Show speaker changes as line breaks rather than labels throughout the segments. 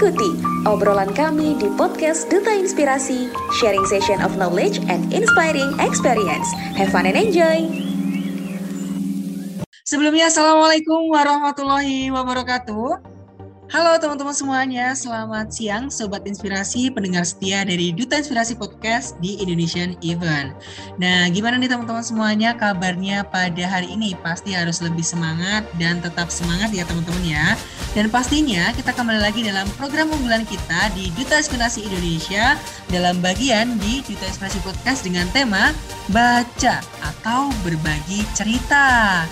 Ikuti obrolan kami di podcast Duta Inspirasi, sharing session of knowledge and inspiring experience. Have fun and enjoy!
Sebelumnya, Assalamualaikum warahmatullahi wabarakatuh. Halo teman-teman semuanya, selamat siang Sobat Inspirasi, pendengar setia dari Duta Inspirasi Podcast di Indonesian Event. Nah, gimana nih teman-teman semuanya kabarnya pada hari ini? Pasti harus lebih semangat dan tetap semangat ya teman-teman ya. Dan pastinya kita kembali lagi dalam program unggulan kita di Duta Inspirasi Indonesia dalam bagian di Duta Inspirasi Podcast dengan tema Baca atau Berbagi Cerita.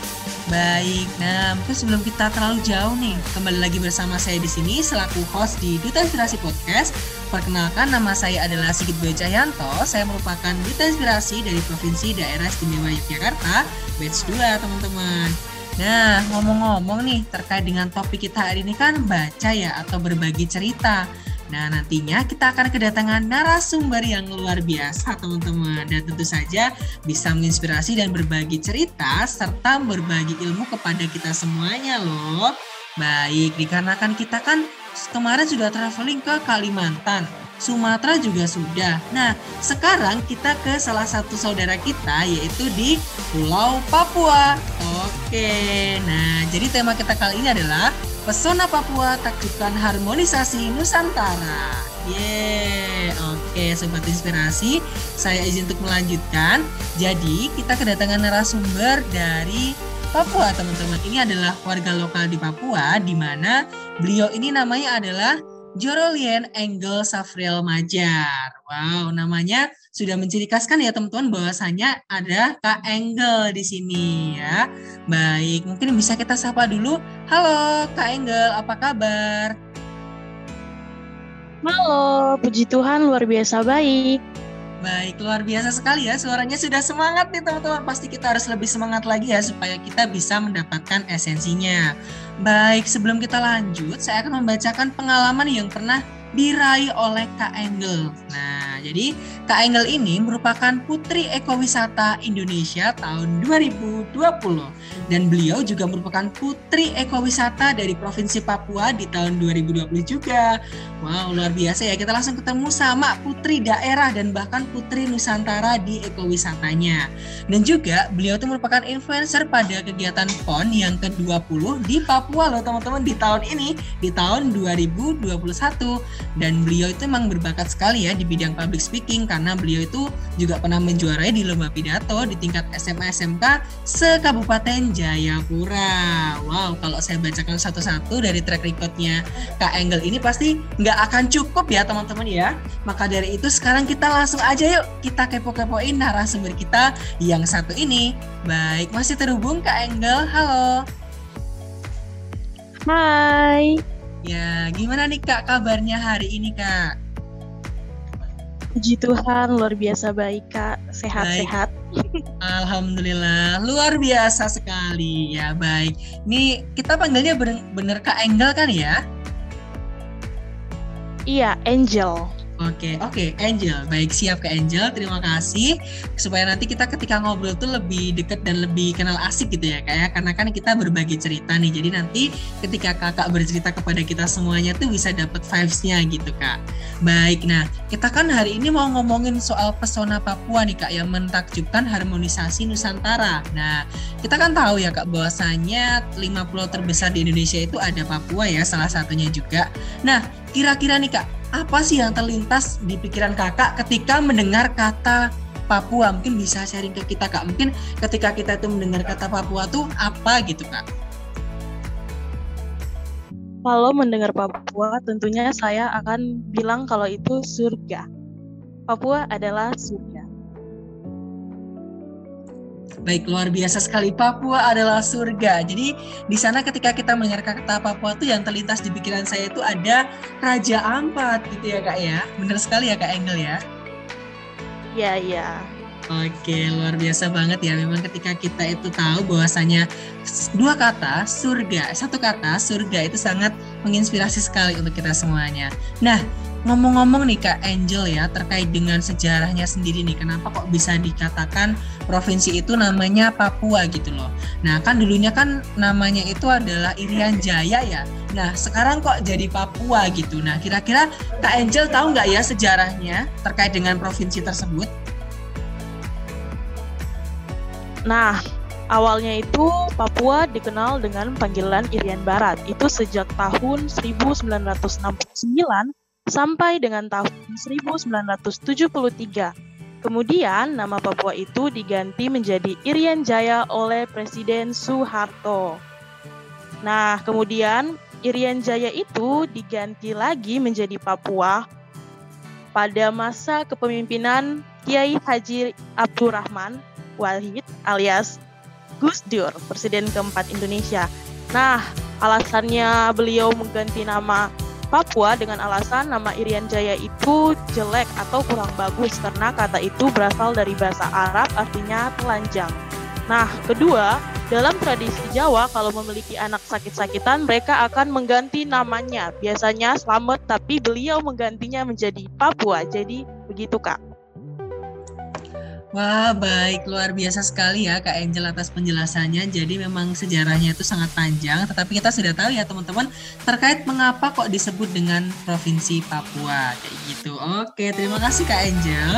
Baik, nah mungkin sebelum kita terlalu jauh nih, kembali lagi bersama saya di sini selaku host di Duta Inspirasi Podcast. Perkenalkan nama saya adalah Sigit Boy Cahyanto. Saya merupakan Duta Inspirasi dari Provinsi Daerah Istimewa Yogyakarta, batch 2 teman-teman. Nah, ngomong-ngomong nih terkait dengan topik kita hari ini kan baca ya atau berbagi cerita. Nah, nantinya kita akan kedatangan narasumber yang luar biasa, teman-teman. Dan tentu saja bisa menginspirasi dan berbagi cerita serta berbagi ilmu kepada kita semuanya loh. Baik, dikarenakan kita kan kemarin sudah traveling ke Kalimantan. Sumatera juga sudah. Nah, sekarang kita ke salah satu saudara kita yaitu di Pulau Papua. Oke, nah jadi tema kita kali ini adalah Pesona Papua takjubkan harmonisasi Nusantara. Yeay, oke Sobat Inspirasi, saya izin untuk melanjutkan. Jadi kita kedatangan narasumber dari Papua teman-teman. Ini adalah warga lokal di Papua di mana beliau ini namanya adalah Jorolien Engel Safriel Majar. Wow, namanya sudah menciri khaskan ya teman-teman bahwasanya ada Kak Engel di sini ya. Baik, mungkin bisa kita sapa dulu. Halo Kak Engel, apa kabar?
Halo, puji Tuhan luar biasa baik.
Baik, luar biasa sekali ya. Suaranya sudah semangat nih teman-teman. Pasti kita harus lebih semangat lagi ya supaya kita bisa mendapatkan esensinya. Baik, sebelum kita lanjut, saya akan membacakan pengalaman yang pernah diraih oleh Kak Engel. Nah, jadi Kak Engel ini merupakan Putri Ekowisata Indonesia tahun 2020 dan beliau juga merupakan Putri Ekowisata dari Provinsi Papua di tahun 2020 juga. Wow, luar biasa ya. Kita langsung ketemu sama Putri daerah dan bahkan Putri Nusantara di ekowisatanya. Dan juga beliau itu merupakan influencer pada kegiatan PON yang ke-20 di Papua loh teman-teman di tahun ini, di tahun 2021 dan beliau itu memang berbakat sekali ya di bidang public speaking karena beliau itu juga pernah menjuarai di lomba pidato di tingkat SMA SMK se-Kabupaten Jayapura. Wow, kalau saya bacakan satu-satu dari track recordnya Kak Engel ini pasti nggak akan cukup ya teman-teman ya. Maka dari itu sekarang kita langsung aja yuk kita kepo-kepoin narasumber kita yang satu ini. Baik, masih terhubung Kak Engel. Halo.
Hai.
Ya, gimana nih Kak kabarnya hari ini Kak?
Puji Tuhan luar biasa baik Kak, sehat-sehat.
Alhamdulillah, luar biasa sekali ya baik. Ini kita panggilnya bener, bener Kak Engel kan ya?
Iya, Angel.
Oke, oke, Angel. Baik, siap ke Angel. Terima kasih. Supaya nanti kita ketika ngobrol tuh lebih deket dan lebih kenal asik gitu ya, kayak karena kan kita berbagi cerita nih. Jadi nanti ketika kakak bercerita kepada kita semuanya tuh bisa dapat vibes-nya gitu, Kak. Baik, nah kita kan hari ini mau ngomongin soal pesona Papua nih, Kak, yang mentakjubkan harmonisasi Nusantara. Nah, kita kan tahu ya, Kak, bahwasanya pulau terbesar di Indonesia itu ada Papua ya, salah satunya juga. Nah, kira-kira nih, Kak, apa sih yang terlintas di pikiran kakak ketika mendengar kata Papua? Mungkin bisa sharing ke kita kak. Mungkin ketika kita itu mendengar kata Papua tuh apa gitu kak?
Kalau mendengar Papua, tentunya saya akan bilang kalau itu surga. Papua adalah surga.
Baik, luar biasa sekali. Papua adalah surga. Jadi di sana ketika kita mendengar kata Papua tuh yang terlintas di pikiran saya itu ada Raja Ampat gitu ya kak ya. Bener sekali ya kak Engel ya.
Iya, iya.
Oke, luar biasa banget ya. Memang ketika kita itu tahu bahwasanya dua kata surga, satu kata surga itu sangat menginspirasi sekali untuk kita semuanya. Nah, ngomong-ngomong nih Kak Angel ya terkait dengan sejarahnya sendiri nih, kenapa kok bisa dikatakan provinsi itu namanya Papua gitu loh. Nah kan dulunya kan namanya itu adalah Irian Jaya ya. Nah sekarang kok jadi Papua gitu. Nah kira-kira Kak Angel tahu nggak ya sejarahnya terkait dengan provinsi tersebut?
Nah, awalnya itu Papua dikenal dengan panggilan Irian Barat. Itu sejak tahun 1969 sampai dengan tahun 1973. Kemudian nama Papua itu diganti menjadi Irian Jaya oleh Presiden Soeharto. Nah, kemudian Irian Jaya itu diganti lagi menjadi Papua pada masa kepemimpinan Kiai Haji Abdurrahman Wahid alias Gus Dur, Presiden keempat Indonesia. Nah, alasannya beliau mengganti nama Papua dengan alasan nama Irian Jaya itu jelek atau kurang bagus karena kata itu berasal dari bahasa Arab artinya telanjang. Nah, kedua, dalam tradisi Jawa kalau memiliki anak sakit-sakitan mereka akan mengganti namanya. Biasanya Slamet tapi beliau menggantinya menjadi Papua. Jadi begitu, Kak.
Wah, baik. Luar biasa sekali ya Kak Angel atas penjelasannya. Jadi memang sejarahnya itu sangat panjang, tetapi kita sudah tahu ya teman-teman terkait mengapa kok disebut dengan Provinsi Papua. Kayak gitu. Oke, terima kasih Kak Angel.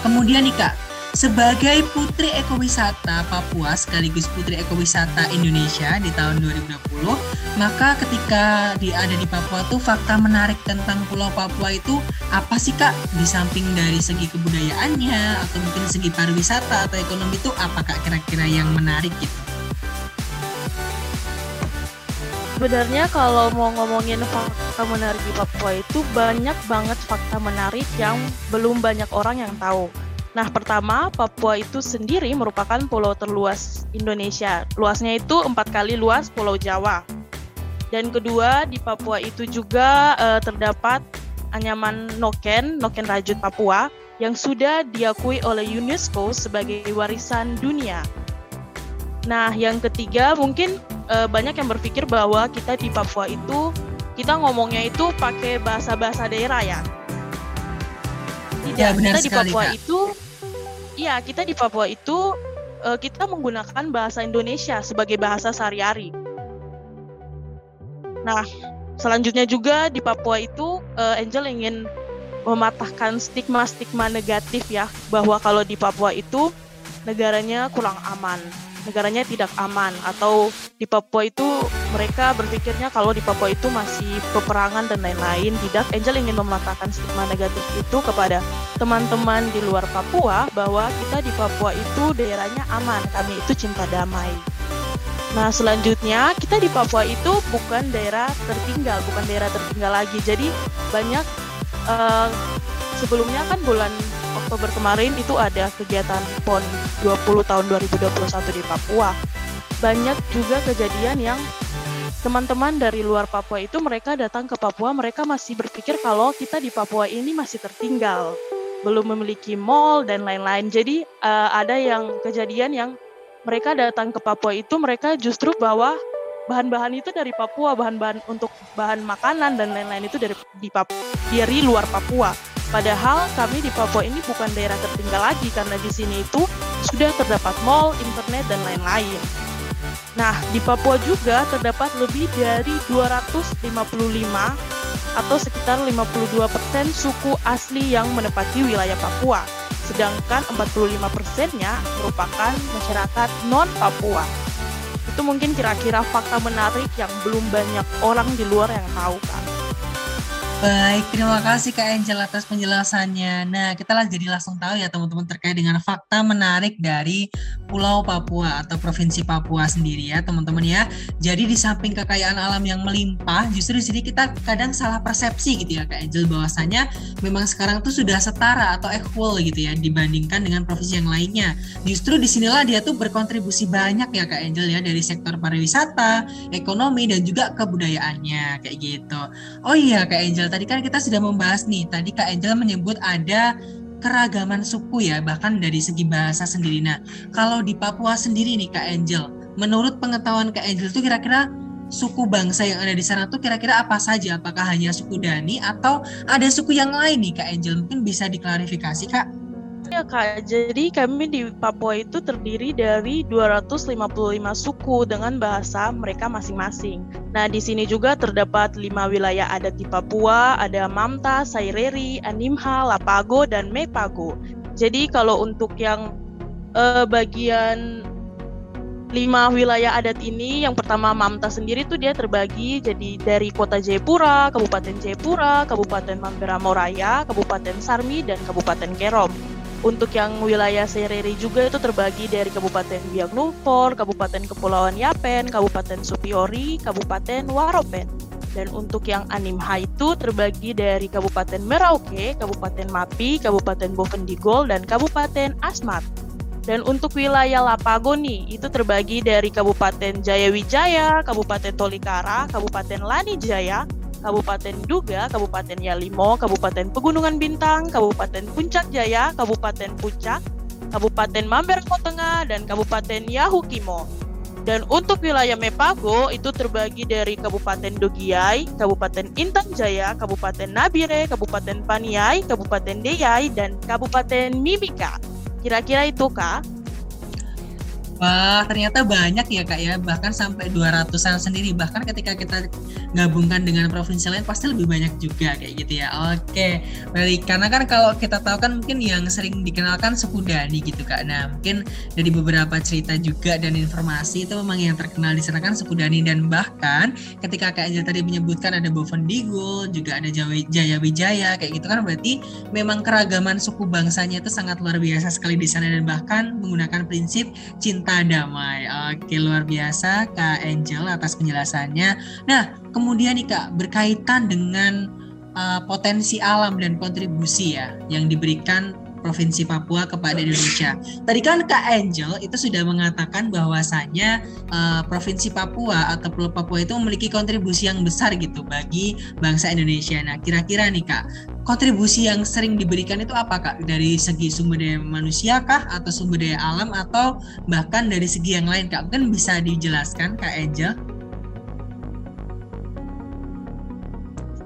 Kemudian nih Kak, sebagai Putri Ekowisata Papua sekaligus Putri Ekowisata Indonesia di tahun 2020, maka ketika di ada di Papua tuh fakta menarik tentang Pulau Papua itu apa sih Kak? Di samping dari segi kebudayaannya atau mungkin segi pariwisata atau ekonomi itu apa Kak kira-kira yang menarik gitu?
Sebenarnya kalau mau ngomongin fakta menarik di Papua itu banyak banget fakta menarik yang belum banyak orang yang tahu. Nah, pertama, Papua itu sendiri merupakan pulau terluas Indonesia. Luasnya itu empat kali luas Pulau Jawa. Dan kedua, di Papua itu juga uh, terdapat anyaman Noken, Noken Rajut Papua, yang sudah diakui oleh UNESCO sebagai warisan dunia. Nah, yang ketiga mungkin uh, banyak yang berpikir bahwa kita di Papua itu kita ngomongnya itu pakai bahasa-bahasa daerah ya. Tidak, ya, kita di Papua Kak. itu Iya, kita di Papua itu uh, kita menggunakan bahasa Indonesia sebagai bahasa sehari-hari. Nah, selanjutnya juga di Papua itu uh, Angel ingin mematahkan stigma-stigma negatif ya bahwa kalau di Papua itu negaranya kurang aman negaranya tidak aman atau di Papua itu mereka berpikirnya kalau di Papua itu masih peperangan dan lain-lain. Tidak Angel ingin mematahkan stigma negatif itu kepada teman-teman di luar Papua bahwa kita di Papua itu daerahnya aman kami itu cinta damai Nah selanjutnya kita di Papua itu bukan daerah tertinggal bukan daerah tertinggal lagi jadi banyak uh, sebelumnya kan bulan Oktober kemarin itu ada kegiatan PON 20 tahun 2021 di Papua. Banyak juga kejadian yang teman-teman dari luar Papua itu mereka datang ke Papua, mereka masih berpikir kalau kita di Papua ini masih tertinggal, belum memiliki mall dan lain-lain. Jadi uh, ada yang kejadian yang mereka datang ke Papua itu mereka justru bawa bahan-bahan itu dari Papua, bahan-bahan untuk bahan makanan dan lain-lain itu dari di Papua, dari luar Papua. Padahal kami di Papua ini bukan daerah tertinggal lagi karena di sini itu sudah terdapat mall, internet, dan lain-lain. Nah, di Papua juga terdapat lebih dari 255 atau sekitar 52% suku asli yang menempati wilayah Papua, sedangkan 45 persennya merupakan masyarakat non-Papua. Itu mungkin kira-kira fakta menarik yang belum banyak orang di luar yang tahu kan.
Baik, terima kasih Kak Angel atas penjelasannya. Nah, kita lah jadi langsung tahu ya teman-teman terkait dengan fakta menarik dari Pulau Papua atau Provinsi Papua sendiri ya teman-teman ya. Jadi di samping kekayaan alam yang melimpah, justru di sini kita kadang salah persepsi gitu ya Kak Angel bahwasanya memang sekarang tuh sudah setara atau equal gitu ya dibandingkan dengan provinsi yang lainnya. Justru di sinilah dia tuh berkontribusi banyak ya Kak Angel ya dari sektor pariwisata, ekonomi dan juga kebudayaannya kayak gitu. Oh iya Kak Angel tadi kan kita sudah membahas nih, tadi Kak Angel menyebut ada keragaman suku ya, bahkan dari segi bahasa sendiri. Nah, kalau di Papua sendiri nih Kak Angel, menurut pengetahuan Kak Angel itu kira-kira suku bangsa yang ada di sana tuh kira-kira apa saja? Apakah hanya suku Dani atau ada suku yang lain nih Kak Angel? Mungkin bisa diklarifikasi Kak?
Ya Kak, jadi kami di Papua itu terdiri dari 255 suku dengan bahasa mereka masing-masing. Nah, di sini juga terdapat lima wilayah adat di Papua, ada Mamta, Saireri, Animha, Lapago, dan Mepago. Jadi kalau untuk yang uh, bagian lima wilayah adat ini yang pertama Mamta sendiri tuh dia terbagi jadi dari kota Jayapura, Kabupaten Jayapura, Kabupaten Mamberamo Raya, Kabupaten Sarmi dan Kabupaten Kerom. Untuk yang wilayah Sereri juga itu terbagi dari Kabupaten Biak Numfor, Kabupaten Kepulauan Yapen, Kabupaten Supiori, Kabupaten Waropen. Dan untuk yang Animha itu terbagi dari Kabupaten Merauke, Kabupaten Mapi, Kabupaten Bovendigol, dan Kabupaten Asmat. Dan untuk wilayah Lapago nih, itu terbagi dari Kabupaten Jayawijaya, Kabupaten Tolikara, Kabupaten Lanijaya, Kabupaten Duga, Kabupaten Yalimo, Kabupaten Pegunungan Bintang, Kabupaten Puncak Jaya, Kabupaten Puncak, Kabupaten Mamberko Tengah, dan Kabupaten Yahukimo. Dan untuk wilayah Mepago itu terbagi dari Kabupaten Dogiai, Kabupaten Intan Jaya, Kabupaten Nabire, Kabupaten Paniai, Kabupaten Deyai, dan Kabupaten Mimika. Kira-kira itu, Kak?
Wah, ternyata banyak ya Kak ya, bahkan sampai 200-an sendiri. Bahkan ketika kita gabungkan dengan provinsi lain pasti lebih banyak juga kayak gitu ya. Oke, baik. Karena kan kalau kita tahu kan mungkin yang sering dikenalkan suku Dani gitu Kak. Nah, mungkin dari beberapa cerita juga dan informasi itu memang yang terkenal di sana kan suku Dani dan bahkan ketika Kak Angel tadi menyebutkan ada Bovendigul, juga ada Jaya Wijaya kayak gitu kan berarti memang keragaman suku bangsanya itu sangat luar biasa sekali di sana dan bahkan menggunakan prinsip cinta damai. Oke, luar biasa Kak Angel atas penjelasannya. Nah, kemudian nih Kak, berkaitan dengan uh, potensi alam dan kontribusi ya yang diberikan Provinsi Papua kepada Indonesia. Tadi kan Kak Angel itu sudah mengatakan bahwasanya uh, Provinsi Papua atau Pulau Papua itu memiliki kontribusi yang besar gitu bagi bangsa Indonesia. Nah, kira-kira nih Kak, kontribusi yang sering diberikan itu apa kak dari segi sumber daya manusia kah atau sumber daya alam atau bahkan dari segi yang lain kak mungkin bisa dijelaskan kak Eja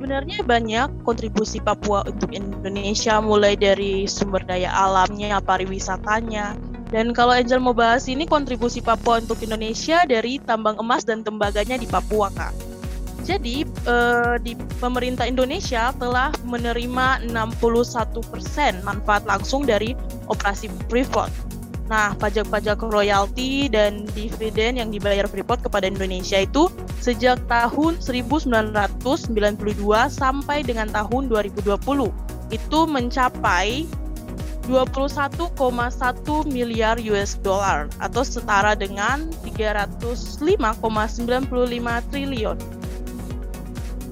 sebenarnya banyak kontribusi Papua untuk Indonesia mulai dari sumber daya alamnya pariwisatanya dan kalau Angel mau bahas ini kontribusi Papua untuk Indonesia dari tambang emas dan tembaganya di Papua kak jadi uh, di pemerintah Indonesia telah menerima 61% manfaat langsung dari operasi Freeport. Nah, pajak-pajak royalti dan dividen yang dibayar Freeport kepada Indonesia itu sejak tahun 1992 sampai dengan tahun 2020 itu mencapai 21,1 miliar US dollar atau setara dengan 305,95 triliun.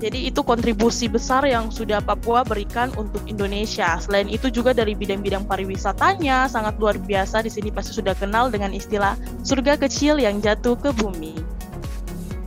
Jadi itu kontribusi besar yang sudah Papua berikan untuk Indonesia. Selain itu juga dari bidang-bidang pariwisatanya sangat luar biasa. Di sini pasti sudah kenal dengan istilah surga kecil yang jatuh ke bumi.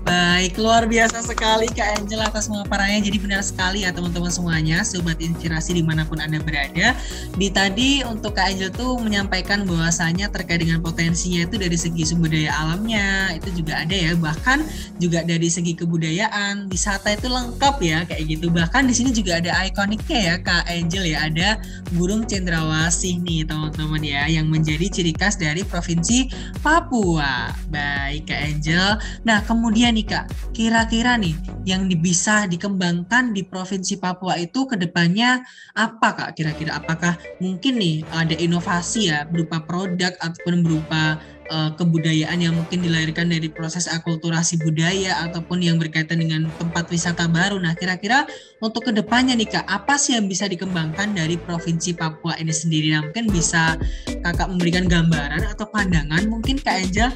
Baik, luar biasa sekali Kak Angel atas pemaparannya. Jadi benar sekali ya teman-teman semuanya, sobat inspirasi di mana pun Anda berada. Di tadi untuk Kak Angel tuh menyampaikan bahwasanya terkait dengan potensinya itu dari segi sumber daya alamnya, itu juga ada ya. Bahkan juga dari segi kebudayaan, wisata itu lengkap ya kayak gitu. Bahkan di sini juga ada ikoniknya ya Kak Angel ya, ada burung cendrawasih nih teman-teman ya, yang menjadi ciri khas dari Provinsi Papua. Baik Kak Angel. Nah kemudian nih Kak, kira-kira nih yang bisa dikembangkan di Provinsi Papua itu ke depannya apa Kak kira-kira? Apakah mungkin nih ada inovasi ya berupa produk ataupun berupa uh, kebudayaan yang mungkin dilahirkan dari proses akulturasi budaya ataupun yang berkaitan dengan tempat wisata baru. Nah, kira-kira untuk ke depannya nih Kak, apa sih yang bisa dikembangkan dari Provinsi Papua ini sendiri? Nah, mungkin bisa Kakak memberikan gambaran atau pandangan mungkin Kak Angel?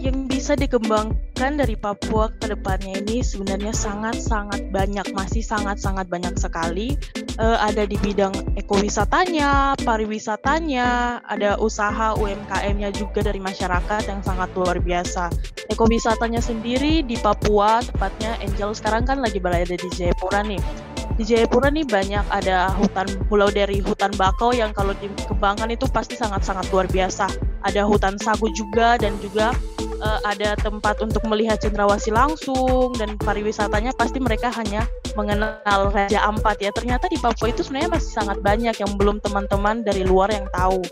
Yang bisa dikembangkan dari Papua ke depannya ini sebenarnya sangat-sangat banyak, masih sangat-sangat banyak sekali. Uh, ada di bidang ekowisatanya, pariwisatanya, ada usaha UMKM-nya juga dari masyarakat yang sangat luar biasa. Ekowisatanya sendiri di Papua, tepatnya Angel sekarang kan lagi berada di Jayapura nih di Jayapura nih banyak ada hutan pulau dari hutan bakau yang kalau dikembangkan itu pasti sangat-sangat luar biasa. Ada hutan sagu juga dan juga uh, ada tempat untuk melihat cendrawasih langsung dan pariwisatanya pasti mereka hanya mengenal Raja Ampat ya. Ternyata di Papua itu sebenarnya masih sangat banyak yang belum teman-teman dari luar yang tahu.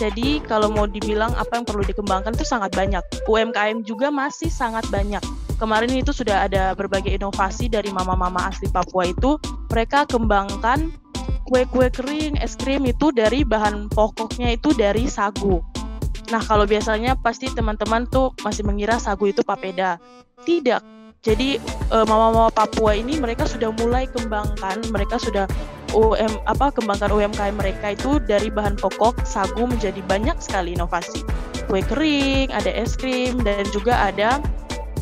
Jadi kalau mau dibilang apa yang perlu dikembangkan itu sangat banyak. UMKM juga masih sangat banyak. Kemarin itu sudah ada berbagai inovasi dari mama-mama asli Papua itu. Mereka kembangkan kue-kue kering, es krim itu dari bahan pokoknya itu dari sagu. Nah, kalau biasanya pasti teman-teman tuh masih mengira sagu itu papeda. Tidak. Jadi mama-mama Papua ini mereka sudah mulai kembangkan, mereka sudah UM apa kembangkan UMKM mereka itu dari bahan pokok sagu menjadi banyak sekali inovasi. Kue kering, ada es krim dan juga ada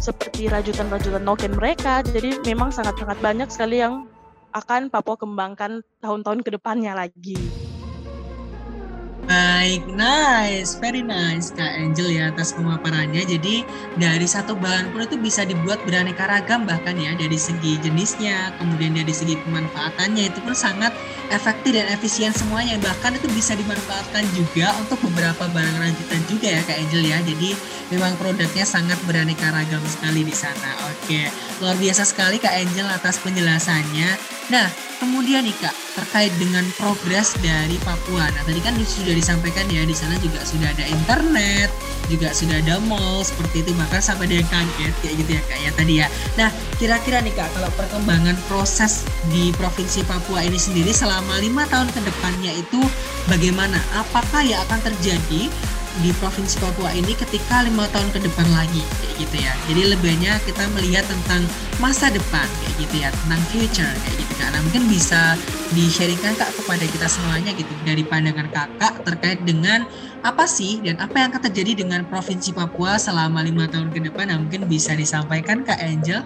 seperti rajutan-rajutan noken mereka. Jadi memang sangat-sangat banyak sekali yang akan Papua kembangkan tahun-tahun ke depannya lagi.
Baik, nice, very nice Kak Angel ya atas pemaparannya. Jadi dari satu bahan pun itu bisa dibuat beraneka ragam bahkan ya dari segi jenisnya, kemudian dari segi pemanfaatannya itu pun sangat efektif dan efisien semuanya. Bahkan itu bisa dimanfaatkan juga untuk beberapa barang rajutan juga ya Kak Angel ya. Jadi memang produknya sangat beraneka ragam sekali di sana. Oke, luar biasa sekali Kak Angel atas penjelasannya. Nah, kemudian nih Kak, terkait dengan progres dari Papua. Nah, tadi kan sudah disampaikan ya, di sana juga sudah ada internet, juga sudah ada mall, seperti itu. Bahkan sampai ada yang kaget, kayak gitu ya Kak ya tadi ya. Nah, kira-kira nih Kak, kalau perkembangan proses di Provinsi Papua ini sendiri selama lima tahun ke depannya itu bagaimana? Apakah ya akan terjadi di Provinsi Papua ini ketika lima tahun ke depan lagi kayak gitu ya. Jadi lebihnya kita melihat tentang masa depan kayak gitu ya, tentang future kayak gitu kan. Nah mungkin bisa di-sharingkan kak kepada kita semuanya gitu dari pandangan kakak terkait dengan apa sih dan apa yang akan terjadi dengan Provinsi Papua selama lima tahun ke depan. Nah mungkin bisa disampaikan kak Angel.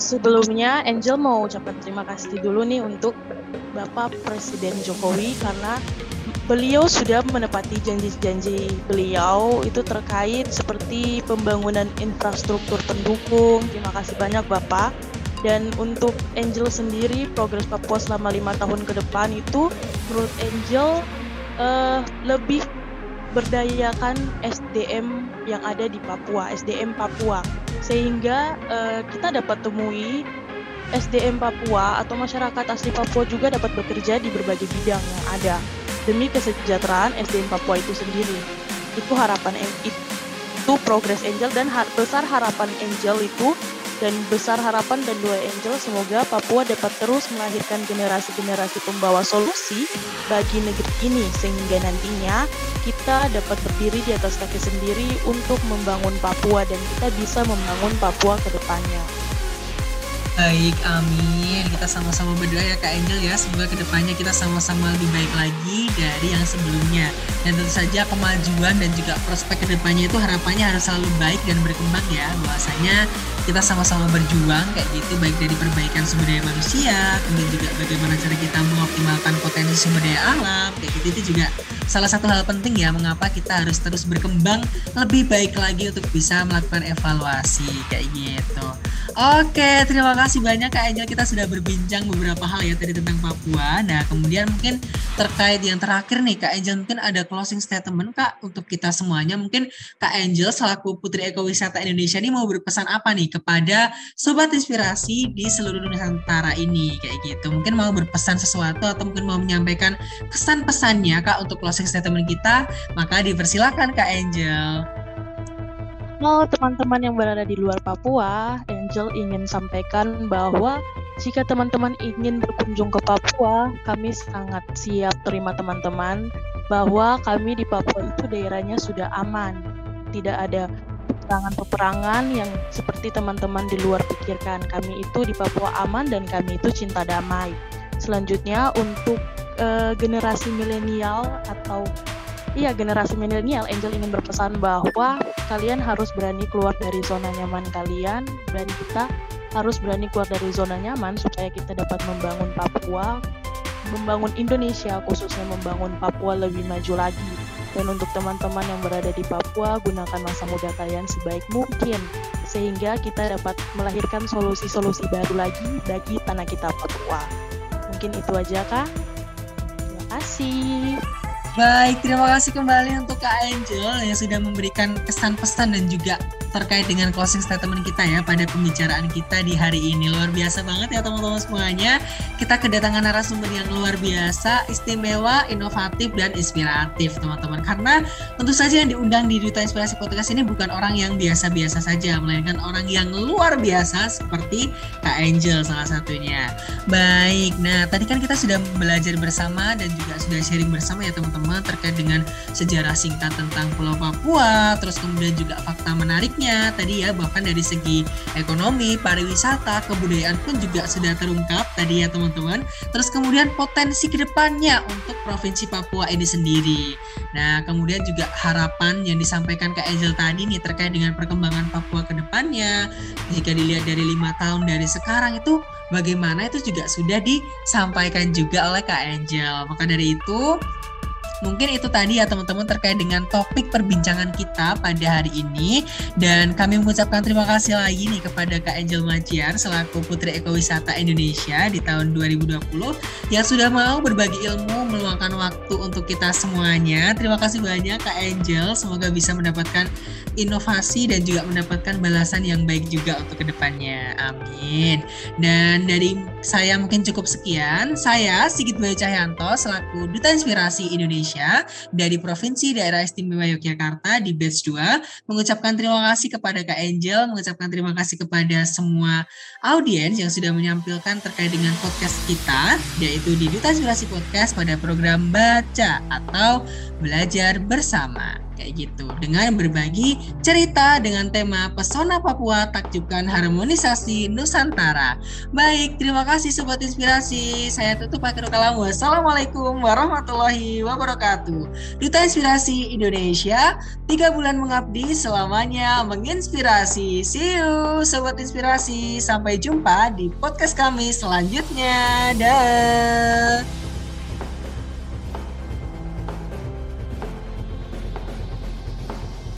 Sebelumnya Angel mau ucapkan terima kasih dulu nih untuk Bapak Presiden Jokowi karena beliau sudah menepati janji-janji beliau itu terkait seperti pembangunan infrastruktur pendukung. Terima kasih banyak Bapak. Dan untuk Angel sendiri, progres Papua selama lima tahun ke depan itu menurut Angel uh, lebih berdayakan SDM yang ada di Papua, SDM Papua, sehingga uh, kita dapat temui SDM Papua atau masyarakat asli Papua juga dapat bekerja di berbagai bidang yang ada demi kesejahteraan SDM Papua itu sendiri. Itu harapan itu progres Angel dan har besar harapan Angel itu dan besar harapan dan dua Angel semoga Papua dapat terus melahirkan generasi-generasi pembawa solusi bagi negeri ini sehingga nantinya kita dapat berdiri di atas kaki sendiri untuk membangun Papua dan kita bisa membangun Papua ke depannya.
Baik, amin. Kita sama-sama berdoa ya Kak Angel ya. Semoga ke depannya kita sama-sama lebih baik lagi dari yang sebelumnya. Dan tentu saja kemajuan dan juga prospek ke depannya itu harapannya harus selalu baik dan berkembang ya. Bahwasanya kita sama-sama berjuang kayak gitu baik dari perbaikan sumber daya manusia, kemudian juga bagaimana cara kita mengoptimalkan potensi sumber daya alam kayak gitu itu juga salah satu hal penting ya mengapa kita harus terus berkembang lebih baik lagi untuk bisa melakukan evaluasi kayak gitu. Oke, terima kasih banyak Kak Angel. Kita sudah berbincang beberapa hal ya tadi tentang Papua. Nah, kemudian mungkin terkait yang terakhir nih Kak Angel, mungkin ada closing statement Kak untuk kita semuanya. Mungkin Kak Angel selaku Putri Ekowisata Indonesia ini mau berpesan apa nih kepada Sobat Inspirasi di seluruh Nusantara ini kayak gitu. Mungkin mau berpesan sesuatu atau mungkin mau menyampaikan kesan-pesannya Kak untuk closing statement kita, maka dipersilakan Kak Angel.
Halo teman-teman yang berada di luar Papua, Angel ingin sampaikan bahwa jika teman-teman ingin berkunjung ke Papua, kami sangat siap terima teman-teman bahwa kami di Papua itu daerahnya sudah aman. Tidak ada peperangan-peperangan yang seperti teman-teman di luar pikirkan. Kami itu di Papua aman dan kami itu cinta damai. Selanjutnya untuk uh, generasi milenial atau Iya, generasi milenial, Angel ingin berpesan bahwa kalian harus berani keluar dari zona nyaman kalian dan kita harus berani keluar dari zona nyaman supaya kita dapat membangun Papua, membangun Indonesia, khususnya membangun Papua lebih maju lagi. Dan untuk teman-teman yang berada di Papua, gunakan masa muda kalian sebaik mungkin sehingga kita dapat melahirkan solusi-solusi baru lagi bagi tanah kita Papua. Mungkin itu aja, Kak. Terima kasih.
Baik, terima kasih kembali untuk Kak Angel yang sudah memberikan kesan pesan dan juga terkait dengan closing statement kita ya pada pembicaraan kita di hari ini. Luar biasa banget ya teman-teman semuanya. Kita kedatangan narasumber yang luar biasa, istimewa, inovatif, dan inspiratif teman-teman. Karena tentu saja yang diundang di Duta Inspirasi Podcast ini bukan orang yang biasa-biasa saja, melainkan orang yang luar biasa seperti Kak Angel salah satunya. Baik, nah tadi kan kita sudah belajar bersama dan juga sudah sharing bersama ya teman-teman terkait dengan sejarah singkat tentang Pulau Papua, terus kemudian juga fakta menariknya tadi ya bahkan dari segi ekonomi, pariwisata, kebudayaan pun juga sudah terungkap tadi ya teman-teman. Terus kemudian potensi ke depannya untuk Provinsi Papua ini sendiri. Nah kemudian juga harapan yang disampaikan ke Angel tadi nih terkait dengan perkembangan Papua ke depannya. Jika dilihat dari lima tahun dari sekarang itu bagaimana itu juga sudah disampaikan juga oleh Kak Angel. Maka dari itu Mungkin itu tadi ya teman-teman terkait dengan topik perbincangan kita pada hari ini dan kami mengucapkan terima kasih lagi nih kepada Kak Angel Maciar selaku Putri Ekowisata Indonesia di tahun 2020 yang sudah mau berbagi ilmu meluangkan waktu untuk kita semuanya. Terima kasih banyak Kak Angel, semoga bisa mendapatkan inovasi dan juga mendapatkan balasan yang baik juga untuk ke depannya. Amin. Dan dari saya mungkin cukup sekian. Saya Sigit Bayu Cahyanto selaku Duta Inspirasi Indonesia Indonesia dari Provinsi Daerah Istimewa Yogyakarta di batch 2 mengucapkan terima kasih kepada Kak Angel, mengucapkan terima kasih kepada semua audiens yang sudah menyampilkan terkait dengan podcast kita yaitu di Duta Inspirasi Podcast pada program Baca atau Belajar Bersama kayak gitu dengan berbagi cerita dengan tema pesona Papua takjubkan harmonisasi Nusantara. Baik, terima kasih sobat inspirasi. Saya tutup pakai kalamu. Wassalamualaikum warahmatullahi wabarakatuh. Duta Inspirasi Indonesia, tiga bulan mengabdi selamanya menginspirasi. See you sobat inspirasi. Sampai jumpa di podcast kami selanjutnya. Dah.